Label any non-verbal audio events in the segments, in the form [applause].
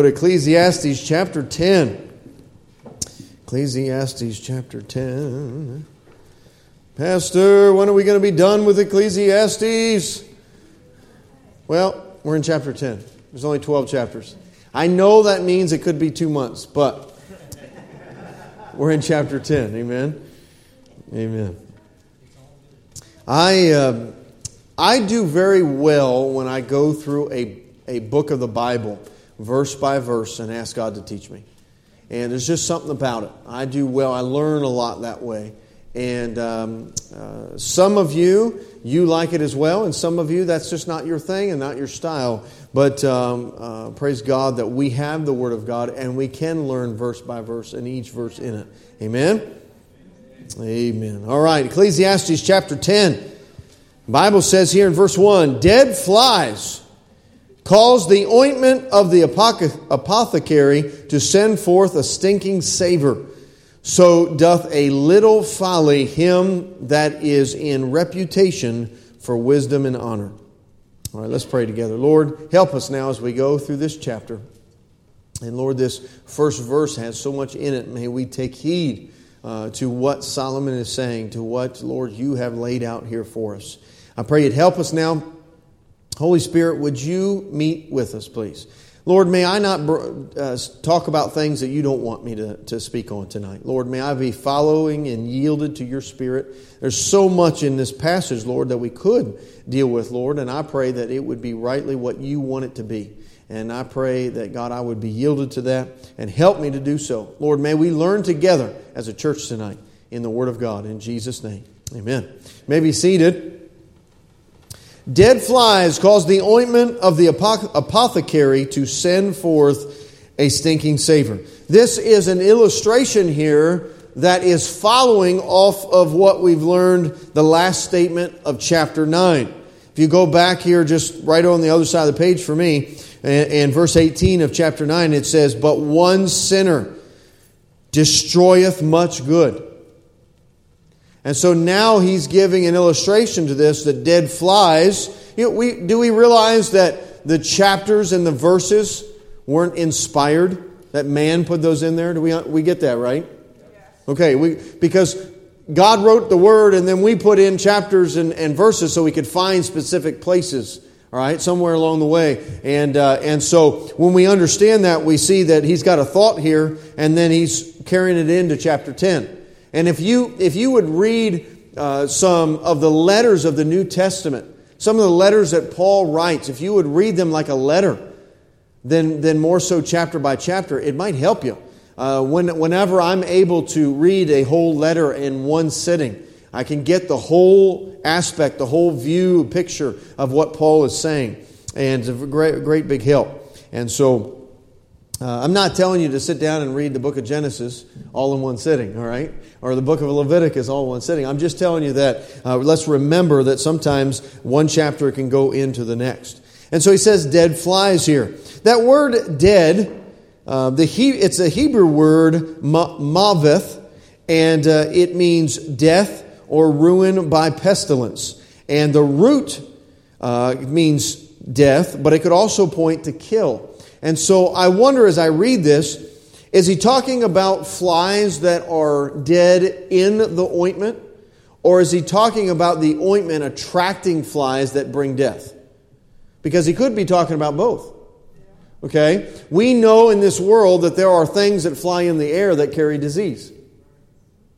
To Ecclesiastes chapter 10. Ecclesiastes chapter 10. Pastor, when are we going to be done with Ecclesiastes? Well, we're in chapter 10. There's only 12 chapters. I know that means it could be two months, but we're in chapter 10. Amen. Amen. I, uh, I do very well when I go through a, a book of the Bible, verse by verse, and ask God to teach me. And there's just something about it. I do well. I learn a lot that way. And um, uh, some of you, you like it as well, and some of you, that's just not your thing and not your style. But um, uh, praise God that we have the Word of God and we can learn verse by verse and each verse in it. Amen? Amen. All right, Ecclesiastes chapter 10. The Bible says here in verse 1 Dead flies cause the ointment of the apothecary to send forth a stinking savor so doth a little folly him that is in reputation for wisdom and honor. All right, let's pray together. Lord, help us now as we go through this chapter. And Lord, this first verse has so much in it. May we take heed uh, to what Solomon is saying, to what, Lord, you have laid out here for us. I pray you'd help us now. Holy Spirit, would you meet with us, please? Lord, may I not uh, talk about things that you don't want me to, to speak on tonight. Lord, may I be following and yielded to your spirit. There's so much in this passage, Lord, that we could deal with, Lord, and I pray that it would be rightly what you want it to be. And I pray that, God, I would be yielded to that and help me to do so. Lord, may we learn together as a church tonight in the Word of God. In Jesus' name, amen. You may be seated. Dead flies cause the ointment of the apothecary to send forth a stinking savor. This is an illustration here that is following off of what we've learned the last statement of chapter 9. If you go back here, just right on the other side of the page for me, and, verse 18 of chapter 9, it says, But one sinner destroyeth much good. And so now he's giving an illustration to this that dead flies. You know, we, do we realize that the chapters and the verses weren't inspired? That man put those in there? Do we, we get that, right? Okay, we, because God wrote the word and then we put in chapters and, and verses so we could find specific places, all right, somewhere along the way. And, uh, and so when we understand that, we see that he's got a thought here and then he's carrying it into chapter 10. And if you, if you would read uh, some of the letters of the New Testament, some of the letters that Paul writes, if you would read them like a letter, then, then more so chapter by chapter, it might help you. Uh, when, whenever I'm able to read a whole letter in one sitting, I can get the whole aspect, the whole view, picture of what Paul is saying. And it's a great, great big help. And so, uh, I'm not telling you to sit down and read the book of Genesis all in one sitting, all right? Or the book of Leviticus all in one sitting. I'm just telling you that uh, let's remember that sometimes one chapter can go into the next. And so he says dead flies here. That word dead, uh, the he, it's a Hebrew word, mavith, and uh, it means death or ruin by pestilence. And the root uh, means death, but it could also point to kill. And so I wonder as I read this, is he talking about flies that are dead in the ointment? Or is he talking about the ointment attracting flies that bring death? Because he could be talking about both. Okay? We know in this world that there are things that fly in the air that carry disease.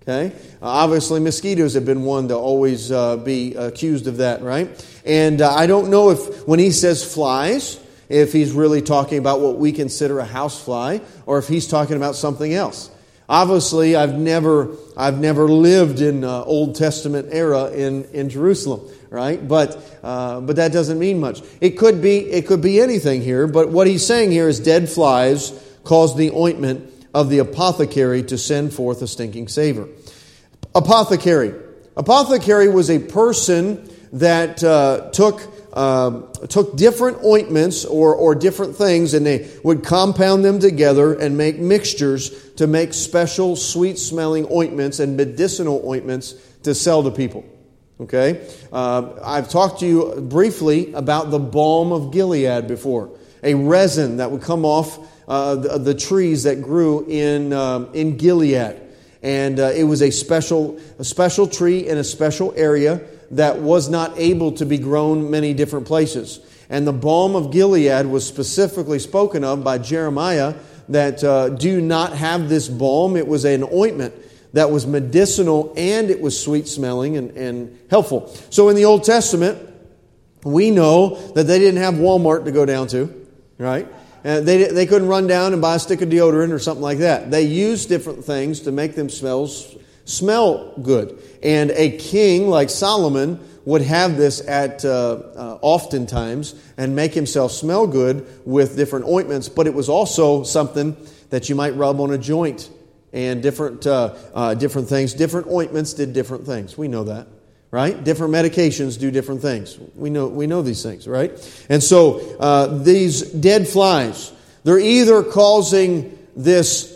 Okay? Uh, obviously, mosquitoes have been one to always uh, be accused of that, right? And uh, I don't know if when he says flies, if he's really talking about what we consider a housefly or if he's talking about something else. Obviously, I've never, I've never lived in uh, Old Testament era in, in Jerusalem, right? But, uh, but that doesn't mean much. It could, be, it could be anything here, but what he's saying here is dead flies caused the ointment of the apothecary to send forth a stinking savor. Apothecary. Apothecary was a person that uh, took um, took different ointments or, or different things and they would compound them together and make mixtures to make special sweet smelling ointments and medicinal ointments to sell to people. Okay? Uh, I've talked to you briefly about the balm of Gilead before, a resin that would come off uh, the, the, trees that grew in, um, in Gilead. And uh, it was a special, a special tree in a special area that was not able to be grown many different places. And the balm of Gilead was specifically spoken of by Jeremiah that uh, do not have this balm. It was an ointment that was medicinal and it was sweet smelling and, and helpful. So in the Old Testament, we know that they didn't have Walmart to go down to, right? And they, they couldn't run down and buy a stick of deodorant or something like that. They used different things to make them smells, smell good. And a king like Solomon would have this at uh, uh, oftentimes and make himself smell good with different ointments, but it was also something that you might rub on a joint and different, uh, uh, different things. Different ointments did different things. We know that, right? Different medications do different things. We know, we know these things, right? And so uh, these dead flies, they're either causing this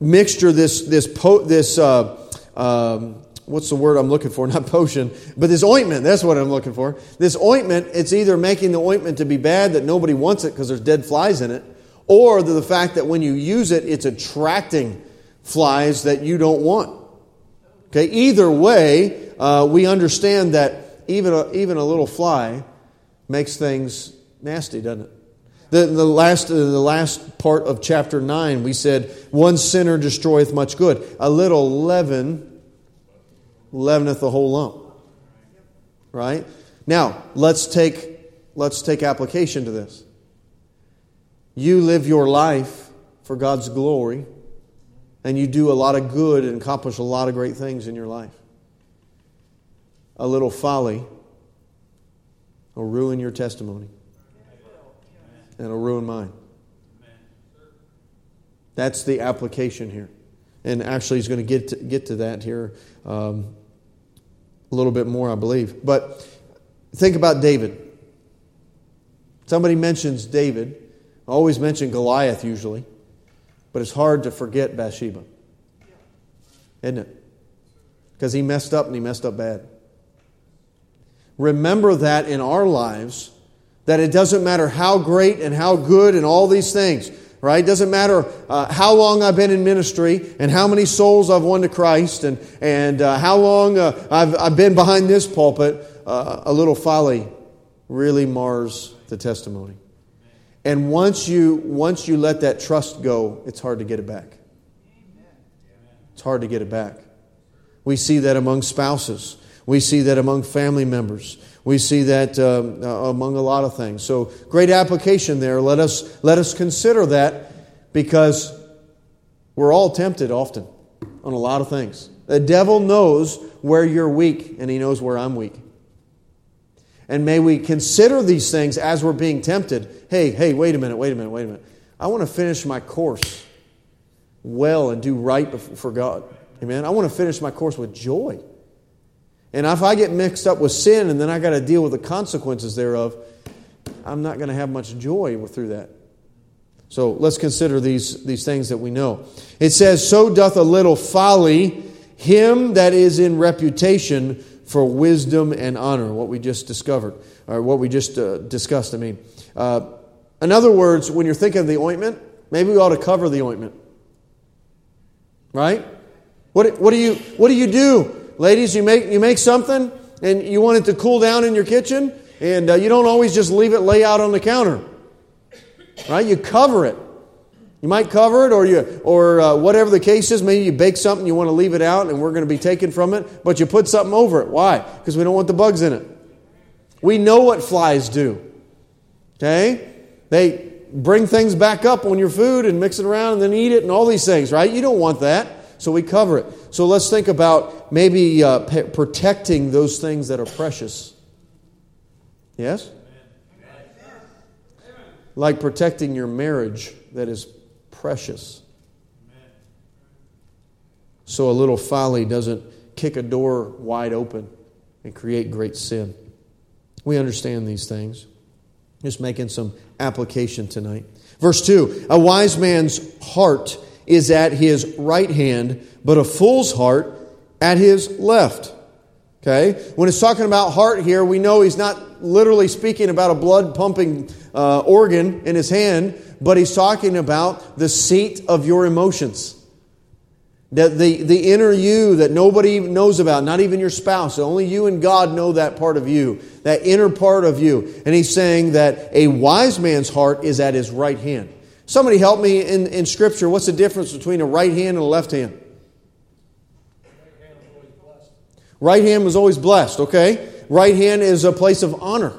mixture, this, this, po- this uh, um, what's the word I'm looking for? [laughs] Not potion, but this ointment. That's what I'm looking for. This ointment, it's either making the ointment to be bad that nobody wants it because there's dead flies in it, or the fact that when you use it, it's attracting flies that you don't want. Okay, either way, uh, we understand that even a, even a little fly makes things nasty, doesn't it? The, the, last, uh, the last part of chapter 9, we said, One sinner destroyeth much good. A little leaven leaveneth the whole lump. Right? Now, let's take, let's take application to this. You live your life for God's glory and you do a lot of good and accomplish a lot of great things in your life. A little folly will ruin your testimony, and it'll ruin mine. That's the application here. And actually, he's going to get to, get to that here um, a little bit more, I believe. But think about David. Somebody mentions David. I always mention Goliath usually. But it's hard to forget Bathsheba. Isn't it? Because he messed up and he messed up bad. Remember that in our lives, that it doesn't matter how great and how good and all these things, right? It doesn't matter uh, how long I've been in ministry and how many souls I've won to Christ and, and uh, how long uh, I've, I've been behind this pulpit. Uh, a little folly really mars the testimony. And once you, once you let that trust go, it's hard to get it back. It's hard to get it back. We see that among spouses. We see that among family members. We see that um, uh, among a lot of things. So, great application there. Let us, let us consider that because we're all tempted often on a lot of things. The devil knows where you're weak, and he knows where I'm weak. And may we consider these things as we're being tempted. Hey, hey, wait a minute, wait a minute, wait a minute. I want to finish my course well and do right for God. Amen. I want to finish my course with joy. And if I get mixed up with sin and then I got to deal with the consequences thereof, I'm not going to have much joy through that. So let's consider these, these things that we know. It says, So doth a little folly him that is in reputation for wisdom and honor, what we just discovered, or what we just uh, discussed, I mean. Uh, in other words, when you're thinking of the ointment, maybe we ought to cover the ointment. Right? What, what, do, you, what do you do? Ladies, you make, you make something and you want it to cool down in your kitchen, and uh, you don't always just leave it lay out on the counter. Right? You cover it. You might cover it, or you, or uh, whatever the case is. Maybe you bake something, you want to leave it out, and we're going to be taken from it, but you put something over it. Why? Because we don't want the bugs in it. We know what flies do. Okay, they bring things back up on your food and mix it around and then eat it and all these things. Right? You don't want that, so we cover it. So let's think about maybe uh, p- protecting those things that are precious. Yes. Like protecting your marriage that is precious. So a little folly doesn't kick a door wide open and create great sin. We understand these things. Just making some application tonight. Verse 2 A wise man's heart is at his right hand, but a fool's heart at his left. Okay? When it's talking about heart here, we know he's not literally speaking about a blood pumping uh, organ in his hand, but he's talking about the seat of your emotions. That the, the inner you that nobody knows about, not even your spouse, only you and God know that part of you, that inner part of you. And he's saying that a wise man's heart is at his right hand. Somebody help me in, in Scripture. What's the difference between a right hand and a left hand? Right hand was always blessed, Right hand was always blessed, okay? Right hand is a place of honor.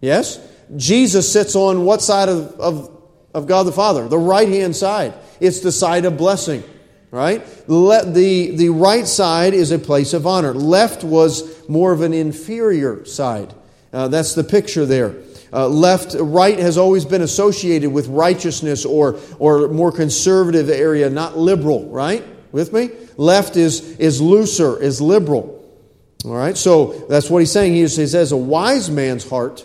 Yes? Jesus sits on what side of, of, of God the Father? The right hand side. It's the side of blessing, right? Le- the, the right side is a place of honor. Left was more of an inferior side. Uh, that's the picture there. Uh, left, right has always been associated with righteousness or, or more conservative area, not liberal, right? With me? Left is, is looser, is liberal. All right, so that's what he's saying. He says, a wise man's heart.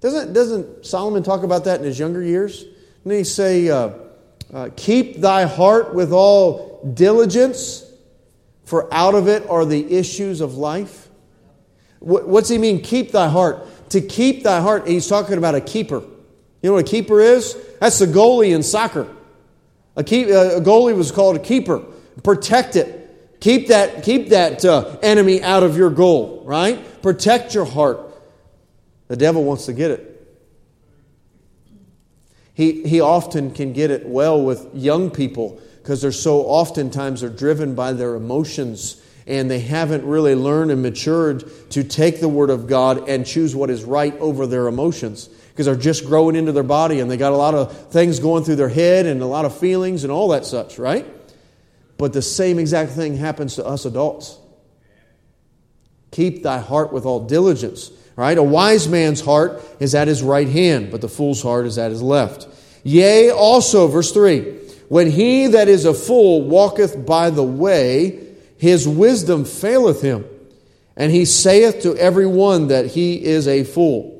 Doesn't, doesn't Solomon talk about that in his younger years? And he say, uh, uh, Keep thy heart with all diligence, for out of it are the issues of life. What, what's he mean, keep thy heart? To keep thy heart, he's talking about a keeper. You know what a keeper is? That's the goalie in soccer. A, keep, a goalie was called a keeper. Protect it. Keep that, keep that uh, enemy out of your goal, right? Protect your heart. The devil wants to get it. He, he often can get it well with young people because they're so oftentimes they're driven by their emotions and they haven't really learned and matured to take the Word of God and choose what is right over their emotions because they're just growing into their body and they got a lot of things going through their head and a lot of feelings and all that such, right? But the same exact thing happens to us adults. Keep thy heart with all diligence, right? A wise man's heart is at his right hand, but the fool's heart is at his left. Yea, also, verse 3 when he that is a fool walketh by the way, his wisdom faileth him, and he saith to every one that he is a fool.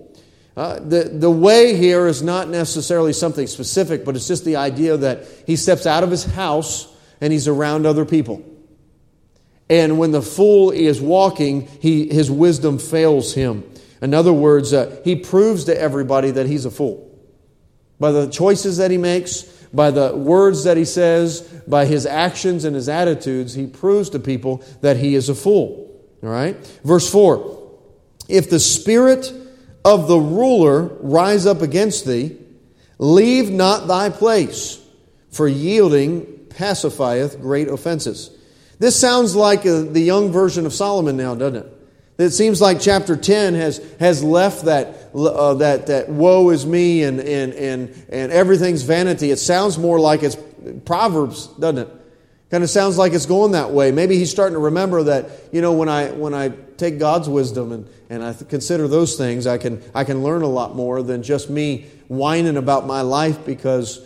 Uh, the, the way here is not necessarily something specific, but it's just the idea that he steps out of his house and he's around other people. And when the fool is walking, he, his wisdom fails him. In other words, uh, he proves to everybody that he's a fool. By the choices that he makes, by the words that he says, by his actions and his attitudes, he proves to people that he is a fool. All right? Verse 4 If the Spirit of the ruler rise up against thee, leave not thy place, for yielding pacifieth great offenses. This sounds like a, the young version of Solomon now, doesn't it? It seems like chapter 10 has, has left that, uh, that, that woe is me and, and, and, and everything's vanity. It sounds more like it's Proverbs, doesn't it? Kind of sounds like it's going that way. Maybe he's starting to remember that, you know, when I, when I take God's wisdom and, and I consider those things, I can, I can learn a lot more than just me whining about my life because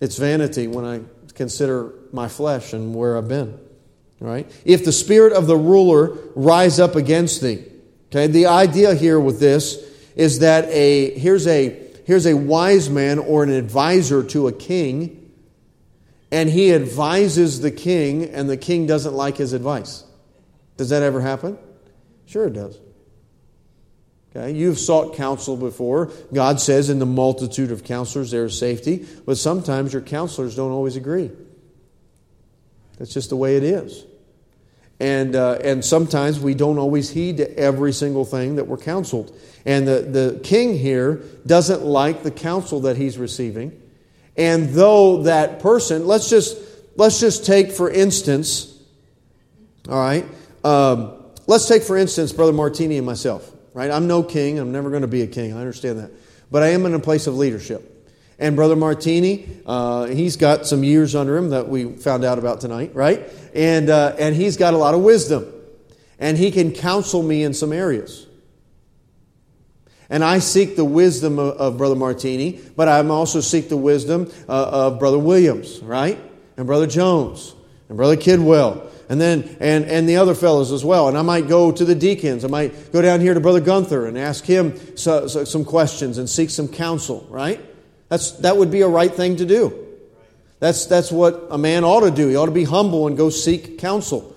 it's vanity when I consider my flesh and where I've been. Right? If the spirit of the ruler rise up against thee. Okay, the idea here with this is that a here's a here's a wise man or an advisor to a king and he advises the king, and the king doesn't like his advice. Does that ever happen? Sure, it does. Okay, you've sought counsel before. God says, in the multitude of counselors there is safety, but sometimes your counselors don't always agree. That's just the way it is. And, uh, and sometimes we don't always heed to every single thing that we're counseled. And the, the king here doesn't like the counsel that he's receiving. And though that person, let's just, let's just take for instance, all right, um, let's take for instance Brother Martini and myself, right? I'm no king. I'm never going to be a king. I understand that. But I am in a place of leadership. And Brother Martini, uh, he's got some years under him that we found out about tonight, right? And, uh, and he's got a lot of wisdom. And he can counsel me in some areas. And I seek the wisdom of, of Brother Martini, but I also seek the wisdom uh, of Brother Williams, right? And Brother Jones, and Brother Kidwell, and then and, and the other fellows as well. And I might go to the deacons. I might go down here to Brother Gunther and ask him so, so, some questions and seek some counsel, right? That's, that would be a right thing to do. That's, that's what a man ought to do. He ought to be humble and go seek counsel.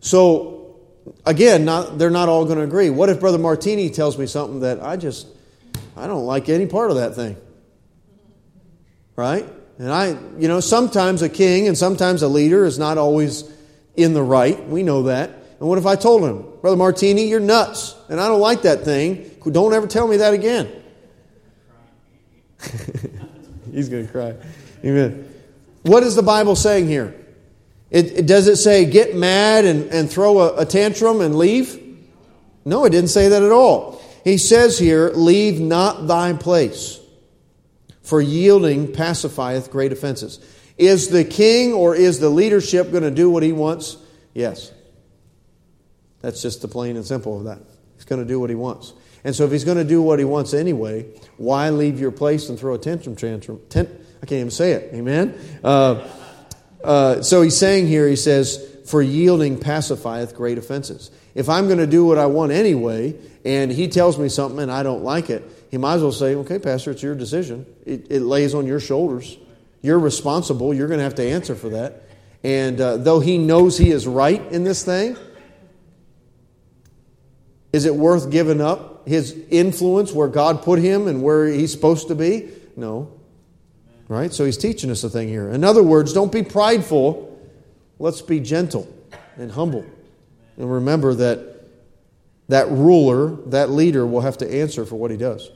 So, again, not, they're not all going to agree. What if Brother Martini tells me something that I just, I don't like any part of that thing? Right? And I, you know, sometimes a king and sometimes a leader is not always in the right. We know that. And what if I told him, Brother Martini, you're nuts, and I don't like that thing. Don't ever tell me that again. [laughs] He's going to cry. Amen. What is the Bible saying here? It, it, does it say get mad and, and throw a, a tantrum and leave? No, it didn't say that at all. He says here, leave not thy place, for yielding pacifieth great offenses. Is the king or is the leadership going to do what he wants? Yes. That's just the plain and simple of that. He's going to do what he wants. And so if he's going to do what he wants anyway, why leave your place and throw a tantrum tantrum? Tent, I can't even say it. Amen? Uh, uh, so he's saying here, he says, for yielding pacifieth great offenses. If I'm going to do what I want anyway, and he tells me something and I don't like it, he might as well say, okay, Pastor, it's your decision. It, it lays on your shoulders. You're responsible. You're going to have to answer for that. And uh, though he knows he is right in this thing, is it worth giving up his influence where God put him and where he's supposed to be? No. Right? So he's teaching us a thing here. In other words, don't be prideful. Let's be gentle and humble. And remember that that ruler, that leader, will have to answer for what he does.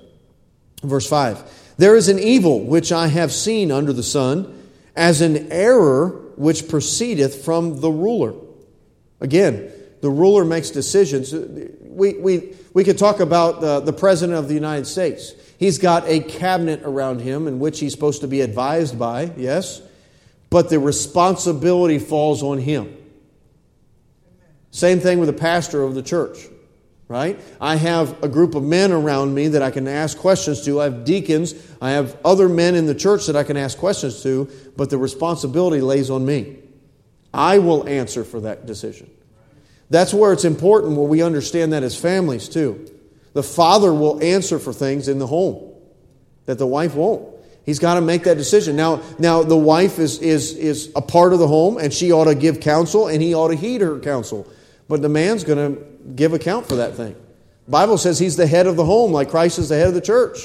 Verse 5 There is an evil which I have seen under the sun, as an error which proceedeth from the ruler. Again, the ruler makes decisions. We, we, we could talk about the, the President of the United States. He's got a cabinet around him in which he's supposed to be advised by, yes, but the responsibility falls on him. Same thing with the pastor of the church, right? I have a group of men around me that I can ask questions to. I have deacons, I have other men in the church that I can ask questions to, but the responsibility lays on me. I will answer for that decision. That's where it's important where we understand that as families too. The father will answer for things in the home that the wife won't. He's got to make that decision. Now, now the wife is, is, is a part of the home and she ought to give counsel and he ought to heed her counsel. But the man's going to give account for that thing. Bible says he's the head of the home like Christ is the head of the church.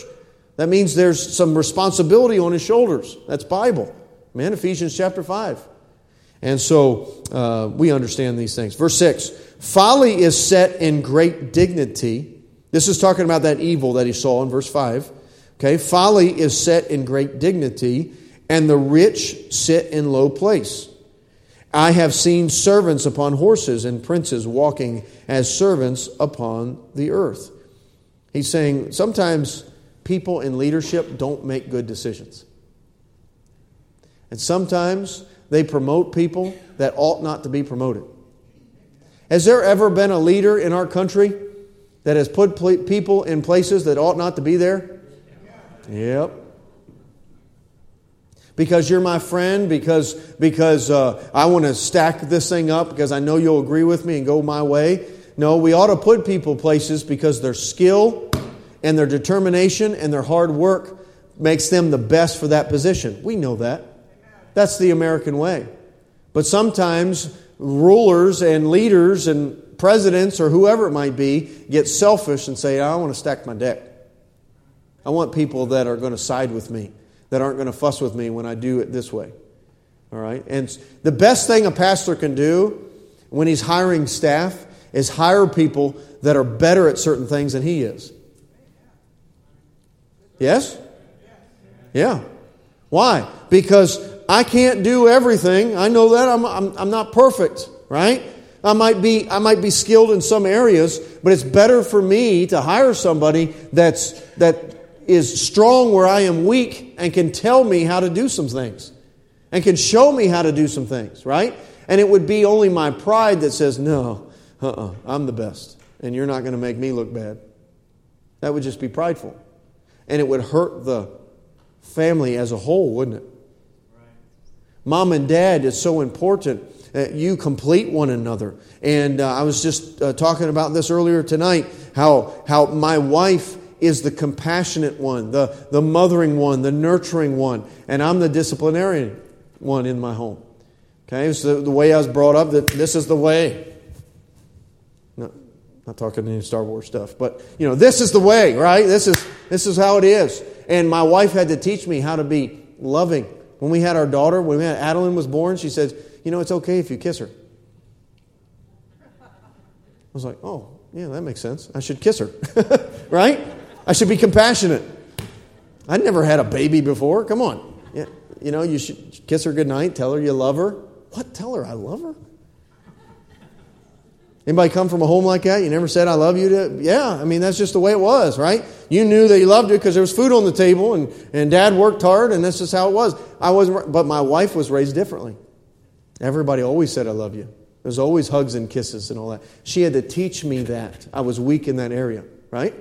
That means there's some responsibility on his shoulders. That's Bible. Man, Ephesians chapter 5. And so uh, we understand these things. Verse 6 Folly is set in great dignity. This is talking about that evil that he saw in verse 5. Okay, folly is set in great dignity, and the rich sit in low place. I have seen servants upon horses and princes walking as servants upon the earth. He's saying sometimes people in leadership don't make good decisions. And sometimes they promote people that ought not to be promoted. Has there ever been a leader in our country that has put people in places that ought not to be there? Yep. Because you're my friend, because, because uh, I want to stack this thing up, because I know you'll agree with me and go my way. No, we ought to put people places because their skill and their determination and their hard work makes them the best for that position. We know that. That's the American way. But sometimes rulers and leaders and presidents or whoever it might be get selfish and say, I want to stack my deck. I want people that are going to side with me, that aren't going to fuss with me when I do it this way. All right? And the best thing a pastor can do when he's hiring staff is hire people that are better at certain things than he is. Yes? Yeah. Why? Because I can't do everything. I know that. I'm, I'm, I'm not perfect, right? I might, be, I might be skilled in some areas, but it's better for me to hire somebody that's, that is strong where I am weak and can tell me how to do some things and can show me how to do some things, right? And it would be only my pride that says, no, uh uh-uh, I'm the best, and you're not going to make me look bad. That would just be prideful. And it would hurt the family as a whole, wouldn't it? Mom and dad is so important. You complete one another. And uh, I was just uh, talking about this earlier tonight how, how my wife is the compassionate one, the, the mothering one, the nurturing one, and I'm the disciplinarian one in my home. Okay, so the way I was brought up, that this is the way. Not talking any Star Wars stuff, but you know, this is the way, right? This is this is how it is. And my wife had to teach me how to be loving. When we had our daughter, when we had Adeline was born, she said, "You know, it's okay if you kiss her." I was like, "Oh, yeah, that makes sense. I should kiss her, [laughs] right? I should be compassionate." I'd never had a baby before. Come on, yeah, you know, you should kiss her goodnight, tell her you love her. What? Tell her I love her? Anybody come from a home like that? You never said I love you to Yeah, I mean that's just the way it was, right? You knew that you loved her because there was food on the table and, and dad worked hard and this is how it was. I wasn't but my wife was raised differently. Everybody always said I love you. There's always hugs and kisses and all that. She had to teach me that. I was weak in that area, right?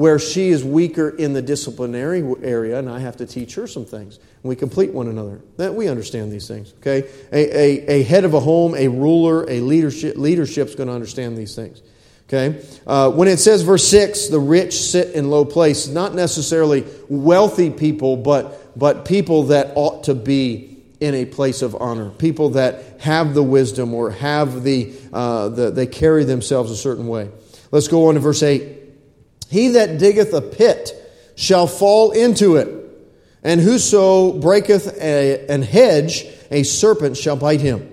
where she is weaker in the disciplinary area, and I have to teach her some things. We complete one another. That we understand these things. Okay, a, a, a head of a home, a ruler, a leadership leadership's going to understand these things. Okay, uh, when it says verse six, the rich sit in low place, not necessarily wealthy people, but but people that ought to be in a place of honor, people that have the wisdom or have the, uh, the they carry themselves a certain way. Let's go on to verse eight. He that diggeth a pit shall fall into it, and whoso breaketh a, an hedge, a serpent shall bite him.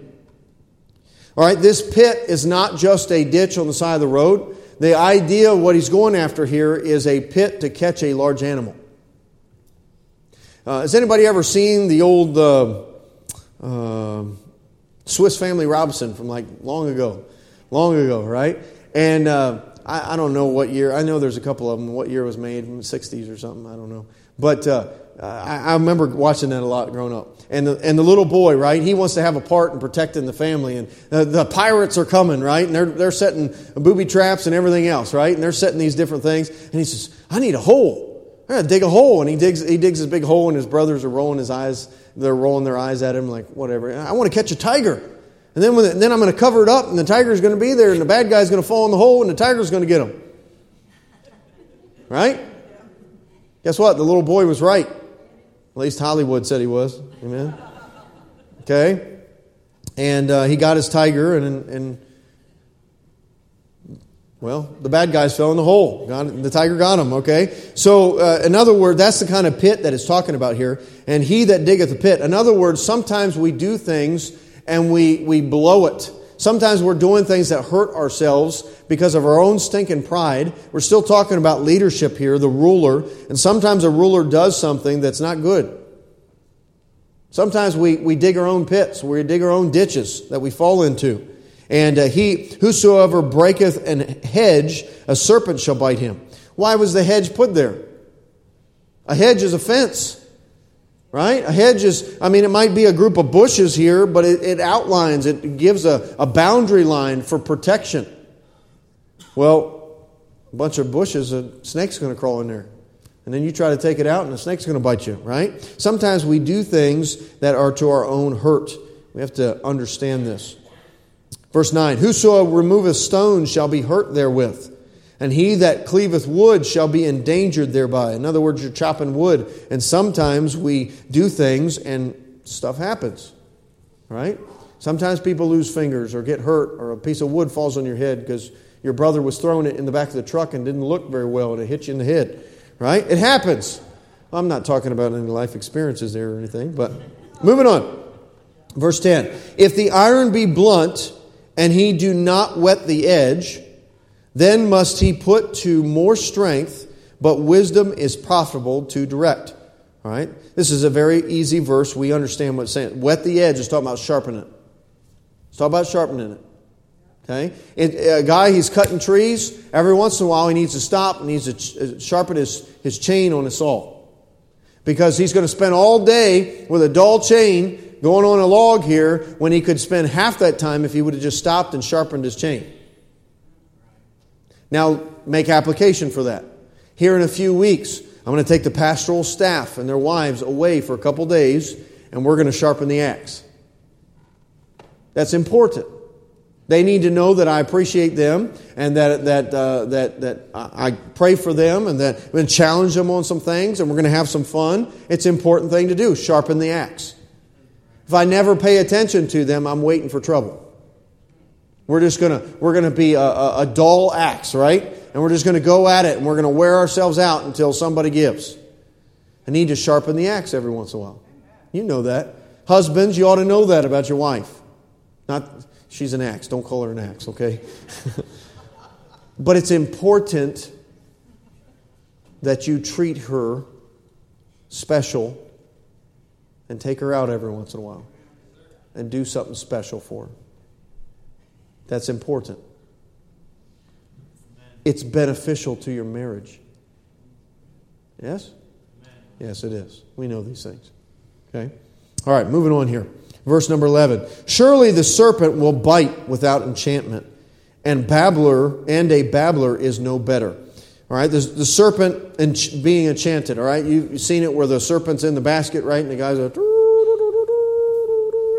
All right, this pit is not just a ditch on the side of the road. The idea of what he's going after here is a pit to catch a large animal. Uh, has anybody ever seen the old uh, uh, Swiss Family Robinson from like long ago? Long ago, right? And uh, I, I, don't know what year. I know there's a couple of them. What year was made? From the 60s or something. I don't know. But uh, I, I, remember watching that a lot growing up. And the, and the little boy, right? He wants to have a part in protecting the family. And the, the pirates are coming, right? And they're, they're setting booby traps and everything else, right? And they're setting these different things. And he says, I need a hole. I gotta dig a hole. And he digs, he digs his big hole, and his brothers are rolling his eyes. They're rolling their eyes at him, like, whatever. I want to catch a tiger. And then, the, then I'm going to cover it up, and the tiger's going to be there, and the bad guy's going to fall in the hole, and the tiger's going to get him. Right? Guess what? The little boy was right. At least Hollywood said he was. Amen. Okay? And uh, he got his tiger, and, and well, the bad guys fell in the hole. Got, the tiger got him, okay? So, uh, in other words, that's the kind of pit that it's talking about here. And he that diggeth the pit. In other words, sometimes we do things and we, we blow it. Sometimes we're doing things that hurt ourselves because of our own stinking pride. We're still talking about leadership here, the ruler, and sometimes a ruler does something that's not good. Sometimes we, we dig our own pits, we dig our own ditches that we fall into. And uh, he, whosoever breaketh an hedge, a serpent shall bite him. Why was the hedge put there? A hedge is a fence. Right? A hedge is, I mean, it might be a group of bushes here, but it, it outlines, it gives a, a boundary line for protection. Well, a bunch of bushes, a snake's going to crawl in there. And then you try to take it out, and the snake's going to bite you, right? Sometimes we do things that are to our own hurt. We have to understand this. Verse 9 Whoso removeth stones shall be hurt therewith and he that cleaveth wood shall be endangered thereby. In other words, you're chopping wood, and sometimes we do things and stuff happens, right? Sometimes people lose fingers or get hurt, or a piece of wood falls on your head because your brother was throwing it in the back of the truck and didn't look very well, and it hit you in the head, right? It happens. I'm not talking about any life experiences there or anything, but moving on. Verse 10 If the iron be blunt, and he do not wet the edge, then must he put to more strength, but wisdom is profitable to direct. All right? This is a very easy verse. We understand what it's saying. Wet the edge is talking about sharpening it. It's talking about sharpening it. Okay? It, a guy, he's cutting trees. Every once in a while, he needs to stop and needs to uh, sharpen his, his chain on his saw. Because he's going to spend all day with a dull chain going on a log here when he could spend half that time if he would have just stopped and sharpened his chain. Now, make application for that. Here in a few weeks, I'm going to take the pastoral staff and their wives away for a couple days, and we're going to sharpen the axe. That's important. They need to know that I appreciate them and that, that, uh, that, that I pray for them and that I'm going to challenge them on some things and we're going to have some fun. It's an important thing to do sharpen the axe. If I never pay attention to them, I'm waiting for trouble. We're just gonna we're gonna be a, a, a dull axe, right? And we're just gonna go at it and we're gonna wear ourselves out until somebody gives. I need to sharpen the axe every once in a while. You know that. Husbands, you ought to know that about your wife. Not she's an axe. Don't call her an axe, okay? [laughs] but it's important that you treat her special and take her out every once in a while and do something special for her. That's important. It's beneficial to your marriage. Yes? Yes, it is. We know these things. Okay? All right, moving on here. Verse number 11. Surely the serpent will bite without enchantment, and babbler and a babbler is no better. All right, the, the serpent being enchanted. All right, you've seen it where the serpent's in the basket, right? And the guy's a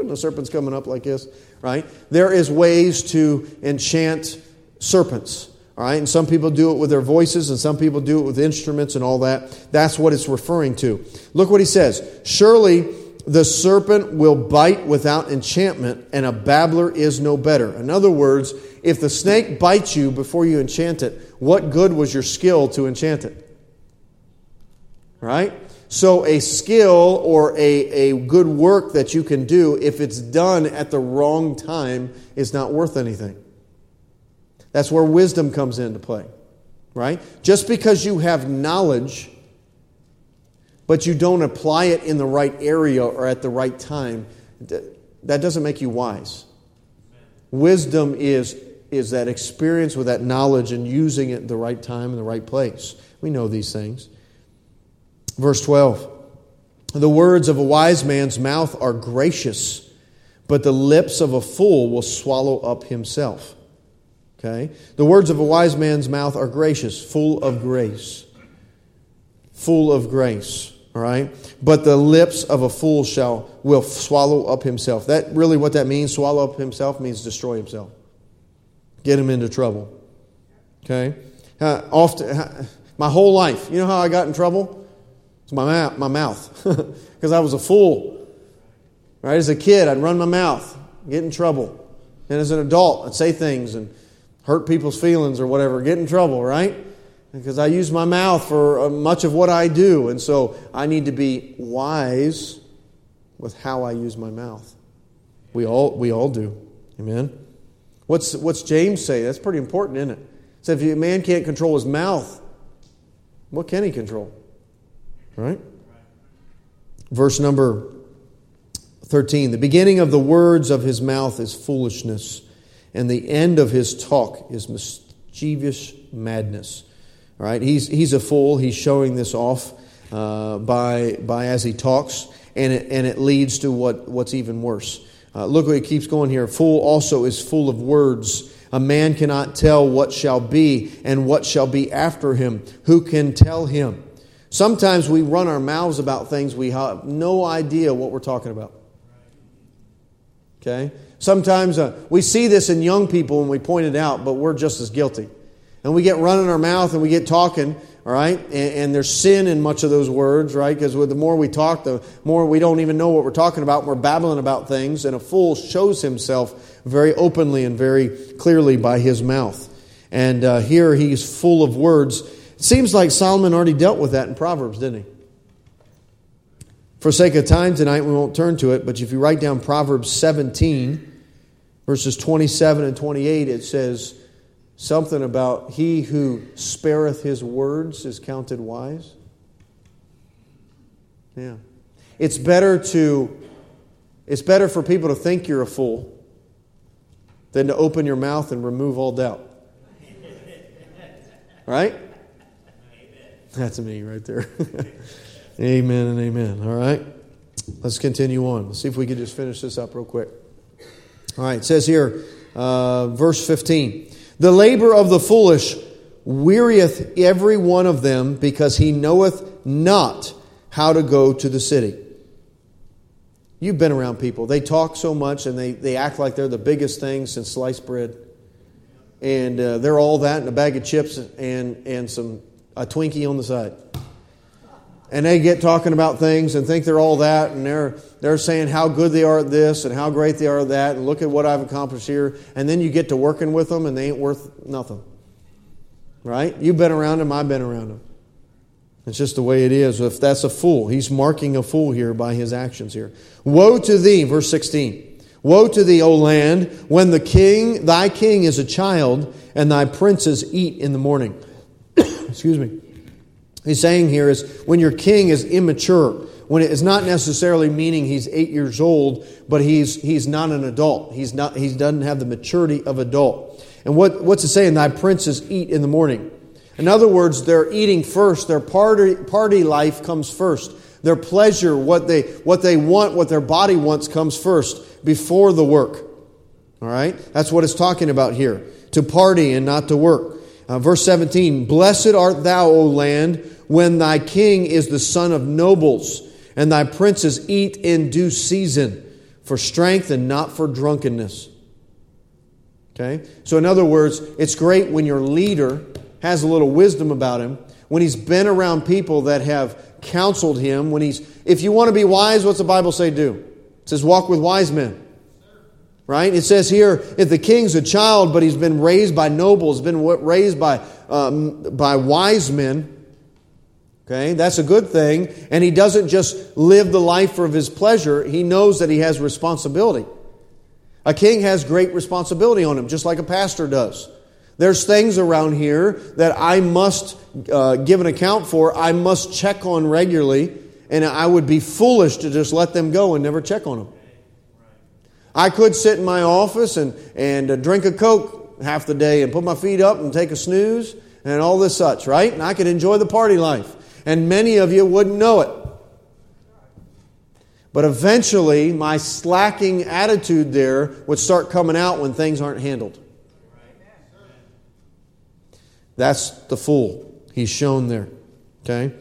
and the serpent's coming up like this, right? There is ways to enchant serpents. All right, and some people do it with their voices, and some people do it with instruments and all that. That's what it's referring to. Look what he says. Surely the serpent will bite without enchantment, and a babbler is no better. In other words, if the snake bites you before you enchant it, what good was your skill to enchant it? Right? So, a skill or a, a good work that you can do, if it's done at the wrong time, is not worth anything. That's where wisdom comes into play. Right? Just because you have knowledge but you don't apply it in the right area or at the right time, that doesn't make you wise. Wisdom is, is that experience with that knowledge and using it at the right time and the right place. We know these things. Verse 12 The words of a wise man's mouth are gracious, but the lips of a fool will swallow up himself. Okay? The words of a wise man's mouth are gracious, full of grace. Full of grace. All right? But the lips of a fool shall will swallow up himself. That really what that means, swallow up himself means destroy himself. Get him into trouble. Okay? Uh, often my whole life, you know how I got in trouble? It's my mouth, my mouth. [laughs] Because I was a fool. Right? As a kid, I'd run my mouth, get in trouble. And as an adult, I'd say things and hurt people's feelings or whatever, get in trouble, right? because I use my mouth for uh, much of what I do. And so I need to be wise with how I use my mouth. We all, we all do. Amen. What's, what's James say? That's pretty important, isn't it? So if a man can't control his mouth, what can he control? Right? Verse number 13 The beginning of the words of his mouth is foolishness, and the end of his talk is mischievous madness. All right, he's, he's a fool. He's showing this off uh, by, by as he talks, and it, and it leads to what, what's even worse. Uh, look what he keeps going here. Fool also is full of words. A man cannot tell what shall be and what shall be after him. Who can tell him? Sometimes we run our mouths about things we have no idea what we're talking about. Okay? Sometimes uh, we see this in young people when we point it out, but we're just as guilty. And we get running our mouth and we get talking, all right? And, and there's sin in much of those words, right? Because the more we talk, the more we don't even know what we're talking about. We're babbling about things. And a fool shows himself very openly and very clearly by his mouth. And uh, here he's full of words. Seems like Solomon already dealt with that in Proverbs, didn't he? For sake of time tonight, we won't turn to it, but if you write down Proverbs 17, verses 27 and 28, it says, something about he who spareth his words is counted wise. Yeah. It's better to it's better for people to think you're a fool than to open your mouth and remove all doubt. [laughs] Right? That's me right there. [laughs] amen and amen. All right. Let's continue on. Let's see if we can just finish this up real quick. All right. It says here, uh, verse 15. The labor of the foolish wearieth every one of them because he knoweth not how to go to the city. You've been around people. They talk so much and they, they act like they're the biggest thing since sliced bread. And uh, they're all that and a bag of chips and, and some a Twinkie on the side. and they get talking about things and think they're all that, and they're, they're saying how good they are at this and how great they are at that, and look at what I've accomplished here. And then you get to working with them, and they ain't worth nothing. Right? You've been around them, I've been around them. It's just the way it is. If that's a fool, he's marking a fool here by his actions here. Woe to thee, verse 16. Woe to thee, O land, when the king, thy king is a child, and thy princes eat in the morning. [coughs] Excuse me he's saying here is when your king is immature, when it is not necessarily meaning he's eight years old, but he's, he's not an adult. He's not, he doesn't have the maturity of adult. And what, what's it saying? Thy princes eat in the morning. In other words, they're eating first. Their party, party life comes first. Their pleasure, what they, what they want, what their body wants, comes first before the work. All right? That's what it's talking about here. To party and not to work. Uh, verse 17 Blessed art thou, O land, when thy king is the son of nobles, and thy princes eat in due season, for strength and not for drunkenness. Okay? So, in other words, it's great when your leader has a little wisdom about him, when he's been around people that have counseled him, when he's, if you want to be wise, what's the Bible say do? It says, walk with wise men. Right? It says here, if the king's a child, but he's been raised by nobles, been raised by, um, by wise men, Okay, that's a good thing. And he doesn't just live the life of his pleasure, he knows that he has responsibility. A king has great responsibility on him, just like a pastor does. There's things around here that I must uh, give an account for, I must check on regularly, and I would be foolish to just let them go and never check on them. I could sit in my office and, and uh, drink a Coke half the day and put my feet up and take a snooze and all this such, right? And I could enjoy the party life and many of you wouldn't know it. But eventually, my slacking attitude there would start coming out when things aren't handled. That's the fool. He's shown there. Okay?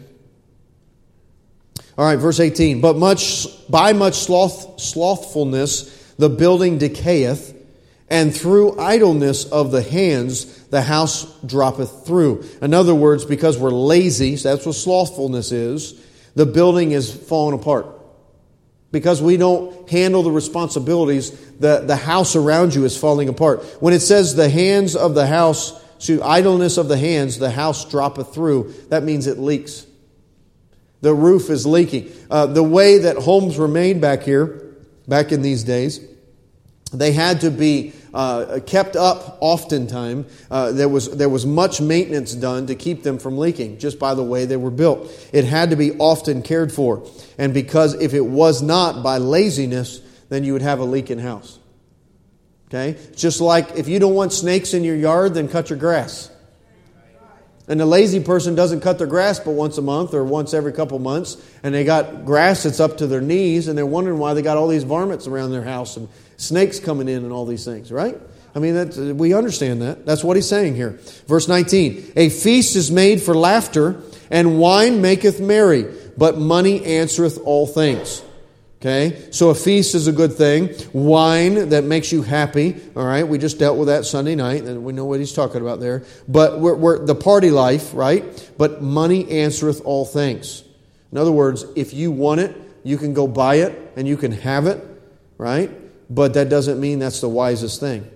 All right, verse 18. But much by much sloth, slothfulness the building decayeth, and through idleness of the hands the house droppeth through. In other words, because we're lazy, so that's what slothfulness is, the building is falling apart. Because we don't handle the responsibilities, the, the house around you is falling apart. When it says the hands of the house, to idleness of the hands, the house droppeth through, that means it leaks. The roof is leaking. Uh, the way that homes were made back here, back in these days, they had to be uh, kept up oftentimes. Uh, there, was, there was much maintenance done to keep them from leaking, just by the way they were built. It had to be often cared for. And because if it was not by laziness, then you would have a leaking house. Okay? Just like if you don't want snakes in your yard, then cut your grass. And the lazy person doesn't cut their grass but once a month or once every couple months, and they got grass that's up to their knees, and they're wondering why they got all these varmints around their house and snakes coming in and all these things, right? I mean, we understand that. That's what he's saying here. Verse 19 A feast is made for laughter, and wine maketh merry, but money answereth all things. Okay? So a feast is a good thing. Wine that makes you happy. All right? We just dealt with that Sunday night, and we know what he's talking about there. But we're, we're the party life, right? But money answereth all things. In other words, if you want it, you can go buy it and you can have it, right? But that doesn't mean that's the wisest thing.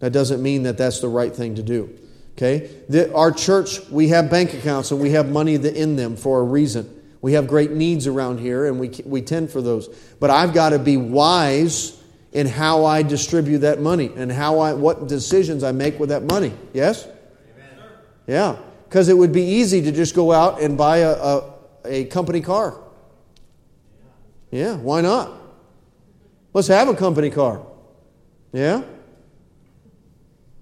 That doesn't mean that that's the right thing to do. Okay? The, our church, we have bank accounts and we have money in them for a reason. We have great needs around here and we, we tend for those. But I've got to be wise in how I distribute that money and how I, what decisions I make with that money. Yes? Amen. Yeah. Because it would be easy to just go out and buy a, a, a company car. Yeah, why not? Let's have a company car. Yeah?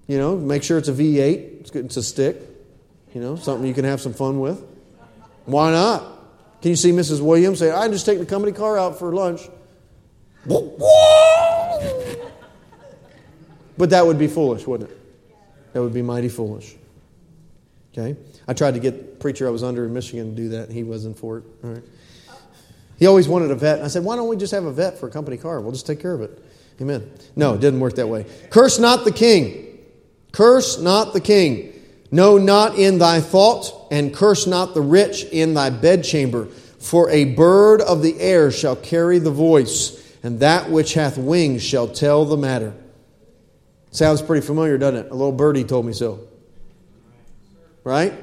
You know, make sure it's a V8. It's good. It's a stick. You know, something you can have some fun with. Why not? Can you see Mrs. Williams say, "I just take the company car out for lunch"? But that would be foolish, wouldn't it? That would be mighty foolish. Okay? I tried to get preacher I was under in Michigan to do that, and he wasn't for it. All right. He always wanted a Vette. I said, why don't we just have a Vette for a company car? We'll just take care of it. Amen. No, it didn't work that way. Curse not the king. Curse not the king. No, not in thy thought, and curse not the rich in thy bedchamber. For a bird of the air shall carry the voice, and that which hath wings shall tell the matter. Sounds pretty familiar, doesn't it? A little birdie told me so. Right?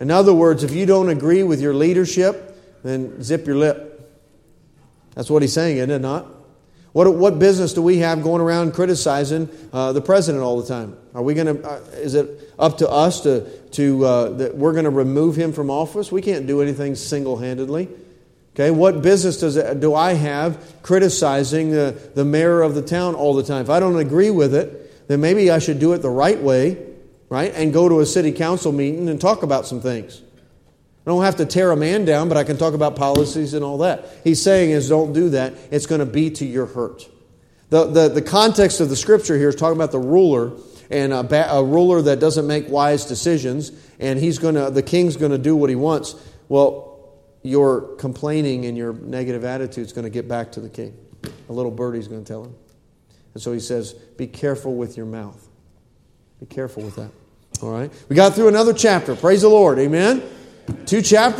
In other words, if you don't agree with your leadership, then zip your lip. That's what he's saying, isn't it not? What, what business do we have going around criticizing uh, the president all the time? Are we going to? Uh, is it up to us to to uh, that we're going to remove him from office? We can't do anything single handedly. Okay, what business does do I have criticizing the, the mayor of the town all the time? If I don't agree with it, then maybe I should do it the right way, right? And go to a city council meeting and talk about some things. Don't have to tear a man down, but I can talk about policies and all that. He's saying is don't do that. It's going to be to your hurt. The, the, the context of the scripture here is talking about the ruler and a, ba- a ruler that doesn't make wise decisions, and he's going to, the king's going to do what he wants. Well, your complaining and your negative attitude is going to get back to the king. A little birdie's going to tell him. And so he says, Be careful with your mouth. Be careful with that. All right? We got through another chapter. Praise the Lord. Amen. Two chapters.